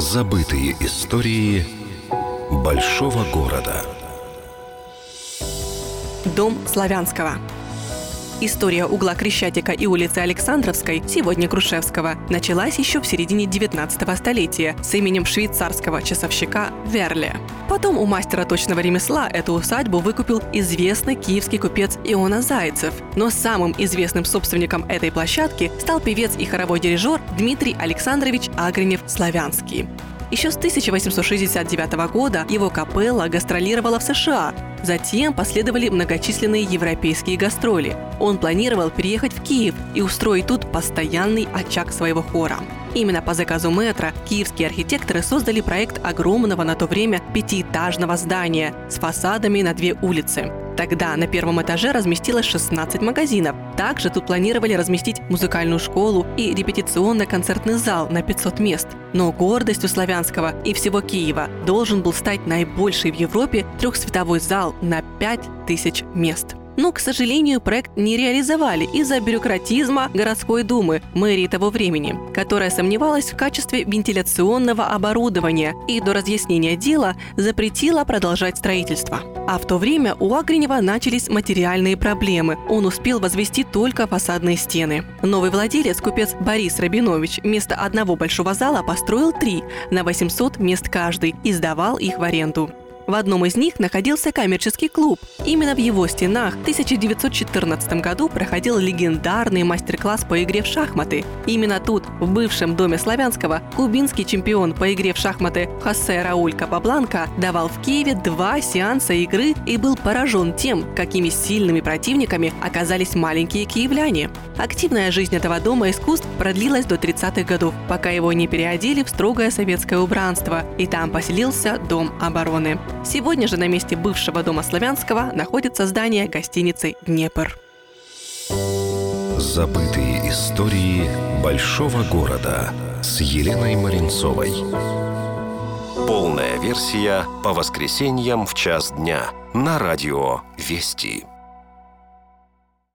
Забытые истории большого города. Дом Славянского. История угла Крещатика и улицы Александровской, сегодня Крушевского, началась еще в середине 19 столетия с именем швейцарского часовщика Верле. Потом у мастера точного ремесла эту усадьбу выкупил известный киевский купец Иона Зайцев. Но самым известным собственником этой площадки стал певец и хоровой дирижер Дмитрий Александрович Агренев-Славянский. Еще с 1869 года его капелла гастролировала в США. Затем последовали многочисленные европейские гастроли. Он планировал переехать в Киев и устроить тут постоянный очаг своего хора. Именно по заказу метра киевские архитекторы создали проект огромного на то время пятиэтажного здания с фасадами на две улицы. Тогда на первом этаже разместилось 16 магазинов. Также тут планировали разместить музыкальную школу и репетиционно-концертный зал на 500 мест. Но гордостью Славянского и всего Киева должен был стать наибольший в Европе трехсветовой зал на 5000 мест. Но, к сожалению, проект не реализовали из-за бюрократизма городской думы, мэрии того времени, которая сомневалась в качестве вентиляционного оборудования и до разъяснения дела запретила продолжать строительство. А в то время у Агренева начались материальные проблемы. Он успел возвести только фасадные стены. Новый владелец, купец Борис Рабинович, вместо одного большого зала построил три на 800 мест каждый и сдавал их в аренду. В одном из них находился коммерческий клуб. Именно в его стенах в 1914 году проходил легендарный мастер-класс по игре в шахматы. Именно тут, в бывшем доме Славянского, кубинский чемпион по игре в шахматы Хосе Рауль Капабланка давал в Киеве два сеанса игры и был поражен тем, какими сильными противниками оказались маленькие киевляне. Активная жизнь этого дома искусств продлилась до 30-х годов, пока его не переодели в строгое советское убранство, и там поселился Дом обороны. Сегодня же на месте бывшего дома Славянского находится здание гостиницы «Днепр». Забытые истории большого города с Еленой Маринцовой. Полная версия по воскресеньям в час дня на радио «Вести».